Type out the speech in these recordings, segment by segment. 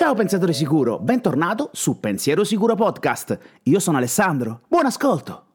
Ciao pensiero sicuro, bentornato su Pensiero Sicuro Podcast. Io sono Alessandro, buon ascolto!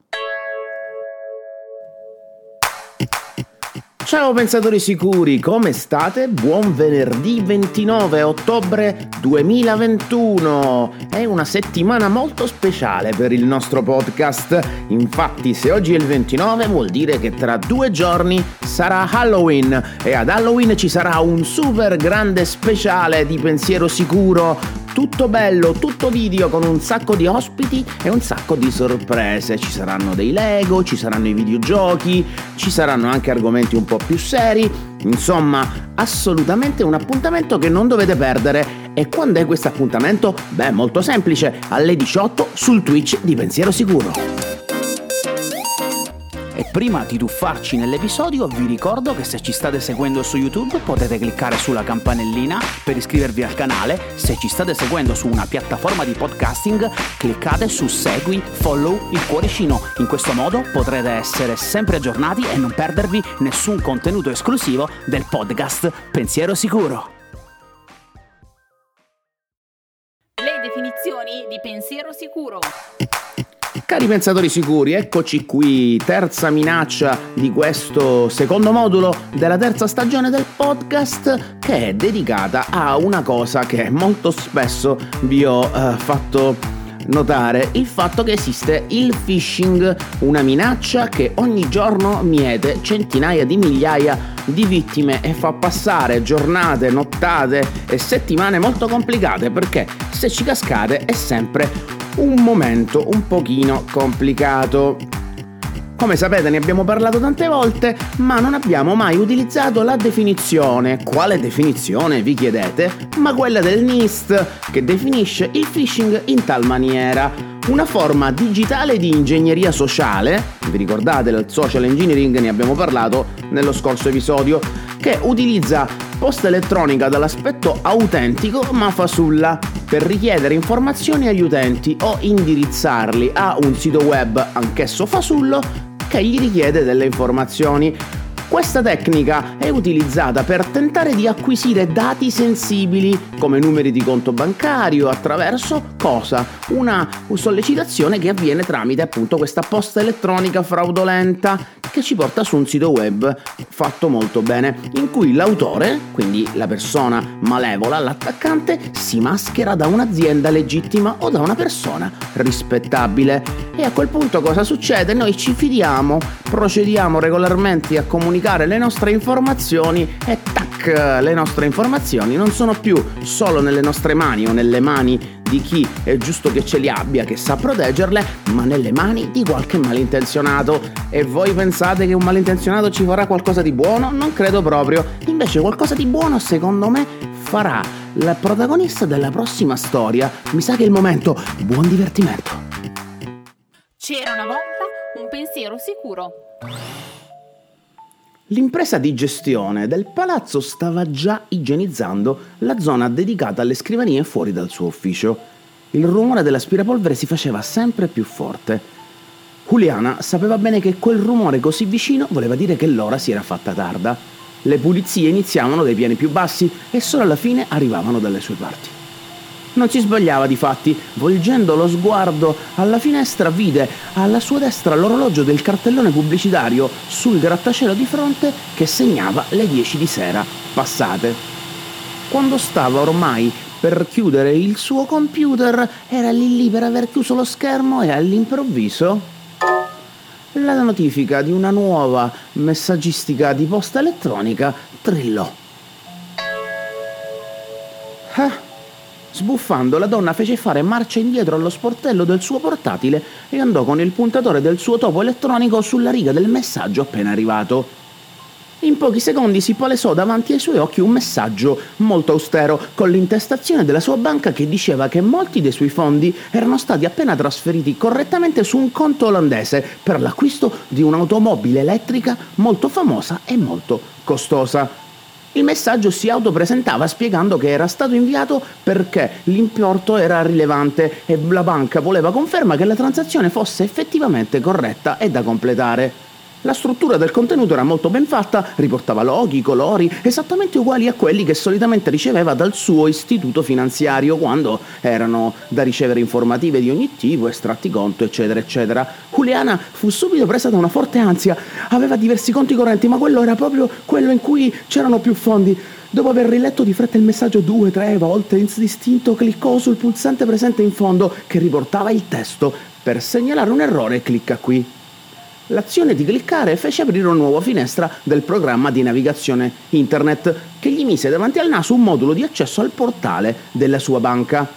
Ciao pensatori sicuri, come state? Buon venerdì 29 ottobre 2021. È una settimana molto speciale per il nostro podcast. Infatti, se oggi è il 29 vuol dire che tra due giorni sarà Halloween e ad Halloween ci sarà un super grande speciale di pensiero sicuro tutto bello, tutto video con un sacco di ospiti e un sacco di sorprese. Ci saranno dei Lego, ci saranno i videogiochi, ci saranno anche argomenti un po' più seri. Insomma, assolutamente un appuntamento che non dovete perdere. E quando è questo appuntamento? Beh, molto semplice, alle 18 sul Twitch di Pensiero Sicuro. E prima di tuffarci nell'episodio vi ricordo che se ci state seguendo su YouTube potete cliccare sulla campanellina per iscrivervi al canale, se ci state seguendo su una piattaforma di podcasting cliccate su segui, follow il cuoricino, in questo modo potrete essere sempre aggiornati e non perdervi nessun contenuto esclusivo del podcast Pensiero Sicuro. Le definizioni di pensiero sicuro. Cari pensatori sicuri, eccoci qui, terza minaccia di questo secondo modulo della terza stagione del podcast che è dedicata a una cosa che molto spesso vi ho uh, fatto notare. Il fatto che esiste il phishing, una minaccia che ogni giorno miete centinaia di migliaia di vittime e fa passare giornate, nottate e settimane molto complicate perché se ci cascate è sempre un momento un pochino complicato. Come sapete ne abbiamo parlato tante volte, ma non abbiamo mai utilizzato la definizione. Quale definizione, vi chiedete? Ma quella del NIST, che definisce il phishing in tal maniera. Una forma digitale di ingegneria sociale, vi ricordate del social engineering, ne abbiamo parlato nello scorso episodio, che utilizza posta elettronica dall'aspetto autentico ma fasulla per richiedere informazioni agli utenti o indirizzarli a un sito web anch'esso fasullo che gli richiede delle informazioni. Questa tecnica è utilizzata per tentare di acquisire dati sensibili come numeri di conto bancario attraverso cosa? Una sollecitazione che avviene tramite appunto questa posta elettronica fraudolenta che ci porta su un sito web fatto molto bene, in cui l'autore, quindi la persona malevola, l'attaccante, si maschera da un'azienda legittima o da una persona rispettabile. E a quel punto cosa succede? Noi ci fidiamo, procediamo regolarmente a comunicare le nostre informazioni e tac, le nostre informazioni non sono più solo nelle nostre mani o nelle mani di chi è giusto che ce li abbia, che sa proteggerle, ma nelle mani di qualche malintenzionato. E voi pensate che un malintenzionato ci farà qualcosa di buono? Non credo proprio. Invece qualcosa di buono, secondo me, farà la protagonista della prossima storia. Mi sa che è il momento. Buon divertimento. C'era una volta un pensiero sicuro. L'impresa di gestione del palazzo stava già igienizzando la zona dedicata alle scrivanie fuori dal suo ufficio. Il rumore dell'aspirapolvere si faceva sempre più forte. Juliana sapeva bene che quel rumore così vicino voleva dire che l'ora si era fatta tarda. Le pulizie iniziavano dai piani più bassi e solo alla fine arrivavano dalle sue parti. Non si sbagliava di fatti, volgendo lo sguardo alla finestra vide alla sua destra l'orologio del cartellone pubblicitario sul grattacielo di fronte che segnava le 10 di sera passate. Quando stava ormai per chiudere il suo computer, era lì lì per aver chiuso lo schermo e all'improvviso la notifica di una nuova messaggistica di posta elettronica trillò. Ah, Sbuffando, la donna fece fare marcia indietro allo sportello del suo portatile e andò con il puntatore del suo topo elettronico sulla riga del messaggio appena arrivato. In pochi secondi si palesò davanti ai suoi occhi un messaggio molto austero con l'intestazione della sua banca che diceva che molti dei suoi fondi erano stati appena trasferiti correttamente su un conto olandese per l'acquisto di un'automobile elettrica molto famosa e molto costosa. Il messaggio si autopresentava spiegando che era stato inviato perché l'importo era rilevante e la banca voleva conferma che la transazione fosse effettivamente corretta e da completare. La struttura del contenuto era molto ben fatta, riportava loghi, colori, esattamente uguali a quelli che solitamente riceveva dal suo istituto finanziario quando erano da ricevere informative di ogni tipo, estratti conto, eccetera, eccetera. Juliana fu subito presa da una forte ansia. Aveva diversi conti correnti, ma quello era proprio quello in cui c'erano più fondi. Dopo aver riletto di fretta il messaggio due, tre volte, indistinto cliccò sul pulsante presente in fondo che riportava il testo. Per segnalare un errore clicca qui. L'azione di cliccare fece aprire una nuova finestra del programma di navigazione internet che gli mise davanti al naso un modulo di accesso al portale della sua banca.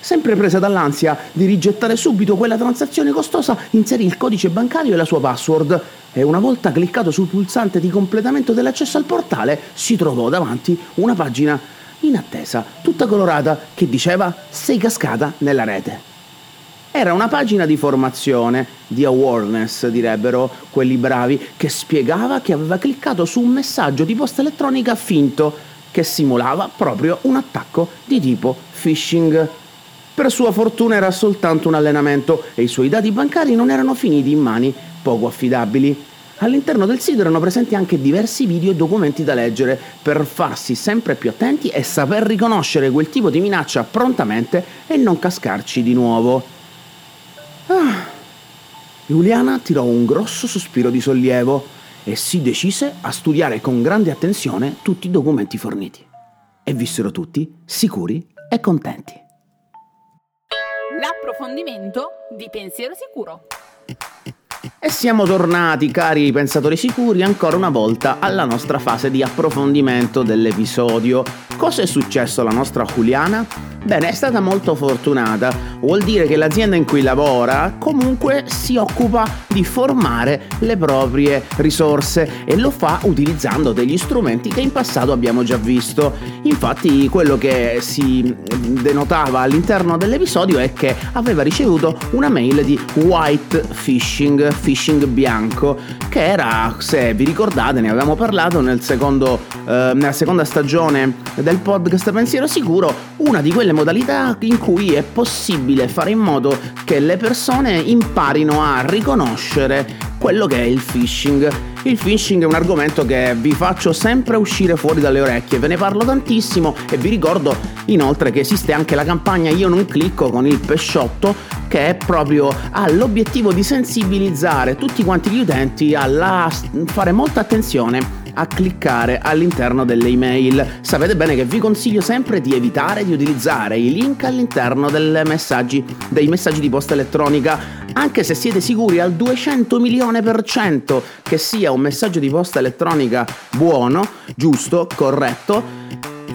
Sempre presa dall'ansia di rigettare subito quella transazione costosa, inserì il codice bancario e la sua password e una volta cliccato sul pulsante di completamento dell'accesso al portale si trovò davanti una pagina in attesa, tutta colorata, che diceva sei cascata nella rete. Era una pagina di formazione, di awareness direbbero quelli bravi, che spiegava che aveva cliccato su un messaggio di posta elettronica finto che simulava proprio un attacco di tipo phishing. Per sua fortuna era soltanto un allenamento e i suoi dati bancari non erano finiti in mani poco affidabili. All'interno del sito erano presenti anche diversi video e documenti da leggere per farsi sempre più attenti e saper riconoscere quel tipo di minaccia prontamente e non cascarci di nuovo. Ah. Giuliana tirò un grosso sospiro di sollievo e si decise a studiare con grande attenzione tutti i documenti forniti. E vissero tutti sicuri e contenti. L'approfondimento di pensiero sicuro. E siamo tornati, cari pensatori sicuri, ancora una volta alla nostra fase di approfondimento dell'episodio. Cosa è successo alla nostra Juliana? Bene, è stata molto fortunata. Vuol dire che l'azienda in cui lavora comunque si occupa di formare le proprie risorse e lo fa utilizzando degli strumenti che in passato abbiamo già visto. Infatti quello che si denotava all'interno dell'episodio è che aveva ricevuto una mail di white phishing, phishing bianco, che era, se vi ricordate, ne avevamo parlato nel secondo, eh, nella seconda stagione del podcast Pensiero Sicuro, una di quelle modalità in cui è possibile fare in modo che le persone imparino a riconoscere quello che è il phishing. Il phishing è un argomento che vi faccio sempre uscire fuori dalle orecchie, ve ne parlo tantissimo e vi ricordo inoltre che esiste anche la campagna Io non clicco con il pesciotto che è proprio ha l'obiettivo di sensibilizzare tutti quanti gli utenti a fare molta attenzione a cliccare all'interno delle email. Sapete bene che vi consiglio sempre di evitare di utilizzare i link all'interno messaggi, dei messaggi di posta elettronica, anche se siete sicuri al 200 milione per cento che sia un messaggio di posta elettronica buono, giusto, corretto.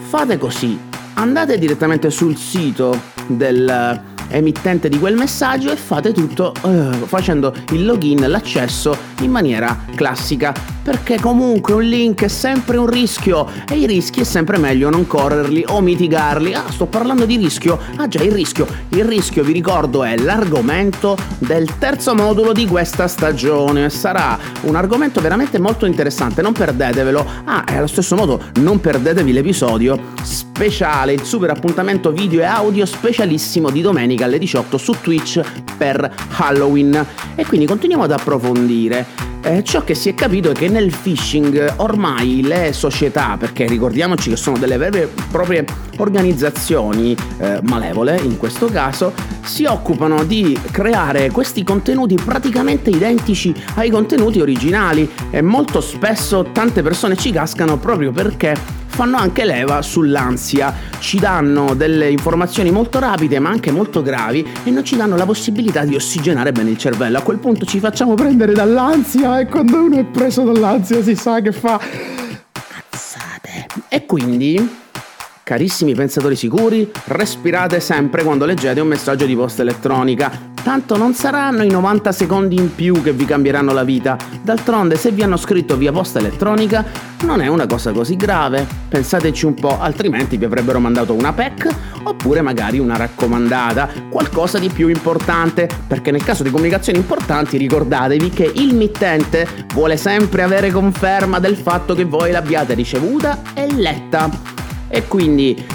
Fate così, andate direttamente sul sito del emittente di quel messaggio e fate tutto uh, facendo il login, l'accesso in maniera classica perché comunque un link è sempre un rischio e i rischi è sempre meglio non correrli o mitigarli. Ah, sto parlando di rischio? Ah già, il rischio. Il rischio, vi ricordo, è l'argomento del terzo modulo di questa stagione. Sarà un argomento veramente molto interessante, non perdetevelo. Ah, e allo stesso modo non perdetevi l'episodio speciale, il super appuntamento video e audio specialissimo di domenica alle 18 su Twitch per Halloween. E quindi continuiamo ad approfondire. Eh, ciò che si è capito è che nel phishing ormai le società, perché ricordiamoci che sono delle vere e proprie organizzazioni eh, malevole in questo caso, si occupano di creare questi contenuti praticamente identici ai contenuti originali e molto spesso tante persone ci cascano proprio perché fanno anche leva sull'ansia, ci danno delle informazioni molto rapide ma anche molto gravi e non ci danno la possibilità di ossigenare bene il cervello. A quel punto ci facciamo prendere dall'ansia e quando uno è preso dall'ansia si sa che fa cazzate. E quindi Carissimi pensatori sicuri, respirate sempre quando leggete un messaggio di posta elettronica. Tanto non saranno i 90 secondi in più che vi cambieranno la vita. D'altronde, se vi hanno scritto via posta elettronica, non è una cosa così grave. Pensateci un po', altrimenti vi avrebbero mandato una PEC oppure magari una raccomandata, qualcosa di più importante, perché nel caso di comunicazioni importanti ricordatevi che il mittente vuole sempre avere conferma del fatto che voi l'abbiate ricevuta e letta. E quindi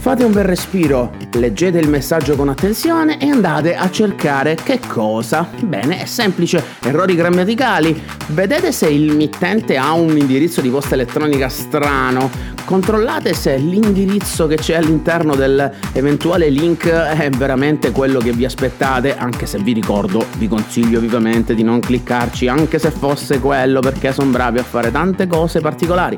fate un bel respiro, leggete il messaggio con attenzione e andate a cercare che cosa. Bene, è semplice, errori grammaticali. Vedete se il mittente ha un indirizzo di posta elettronica strano. Controllate se l'indirizzo che c'è all'interno dell'eventuale link è veramente quello che vi aspettate, anche se vi ricordo, vi consiglio vivamente di non cliccarci, anche se fosse quello, perché sono bravi a fare tante cose particolari.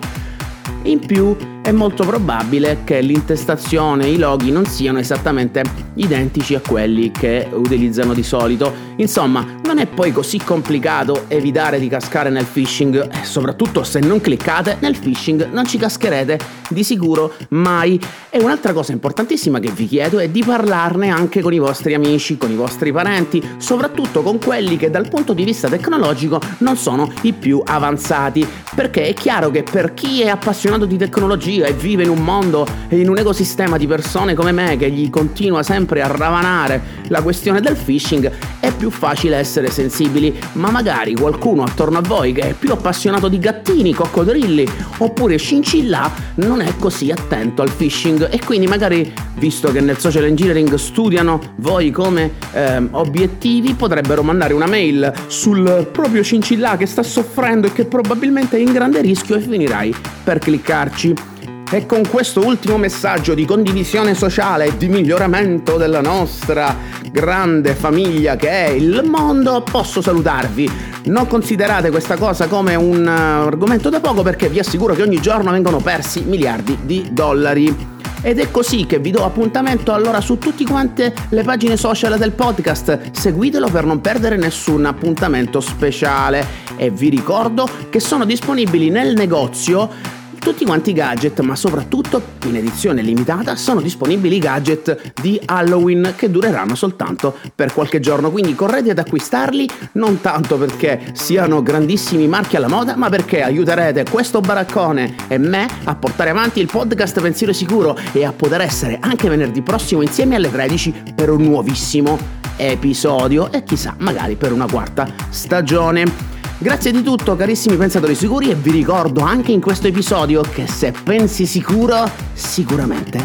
In più è molto probabile che l'intestazione e i loghi non siano esattamente identici a quelli che utilizzano di solito. Insomma, non è poi così complicato evitare di cascare nel phishing e soprattutto se non cliccate nel phishing non ci cascherete di sicuro mai. E un'altra cosa importantissima che vi chiedo è di parlarne anche con i vostri amici, con i vostri parenti, soprattutto con quelli che dal punto di vista tecnologico non sono i più avanzati, perché è chiaro che per chi è appassionato di tecnologia tecnologia e vive in un mondo e in un ecosistema di persone come me che gli continua sempre a ravanare la questione del phishing, è più facile essere sensibili, ma magari qualcuno attorno a voi che è più appassionato di gattini, coccodrilli oppure scincilla non è così attento al phishing e quindi magari visto che nel social engineering studiano voi come eh, obiettivi potrebbero mandare una mail sul proprio cincilla che sta soffrendo e che probabilmente è in grande rischio e finirai per cliccarci. E con questo ultimo messaggio di condivisione sociale e di miglioramento della nostra grande famiglia che è il mondo, posso salutarvi. Non considerate questa cosa come un uh, argomento da poco perché vi assicuro che ogni giorno vengono persi miliardi di dollari. Ed è così che vi do appuntamento allora su tutte quante le pagine social del podcast. Seguitelo per non perdere nessun appuntamento speciale. E vi ricordo che sono disponibili nel negozio tutti quanti i gadget, ma soprattutto in edizione limitata sono disponibili i gadget di Halloween che dureranno soltanto per qualche giorno, quindi correte ad acquistarli non tanto perché siano grandissimi marchi alla moda, ma perché aiuterete questo baraccone e me a portare avanti il podcast Pensiero Sicuro e a poter essere anche venerdì prossimo insieme alle 13 per un nuovissimo episodio e chissà magari per una quarta stagione. Grazie di tutto carissimi pensatori sicuri e vi ricordo anche in questo episodio che se pensi sicuro, sicuramente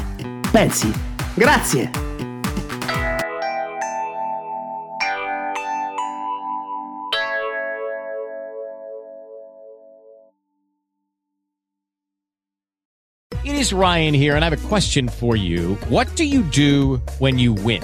pensi. Grazie! It is Ryan here and I have a question for you. What do you do when you win?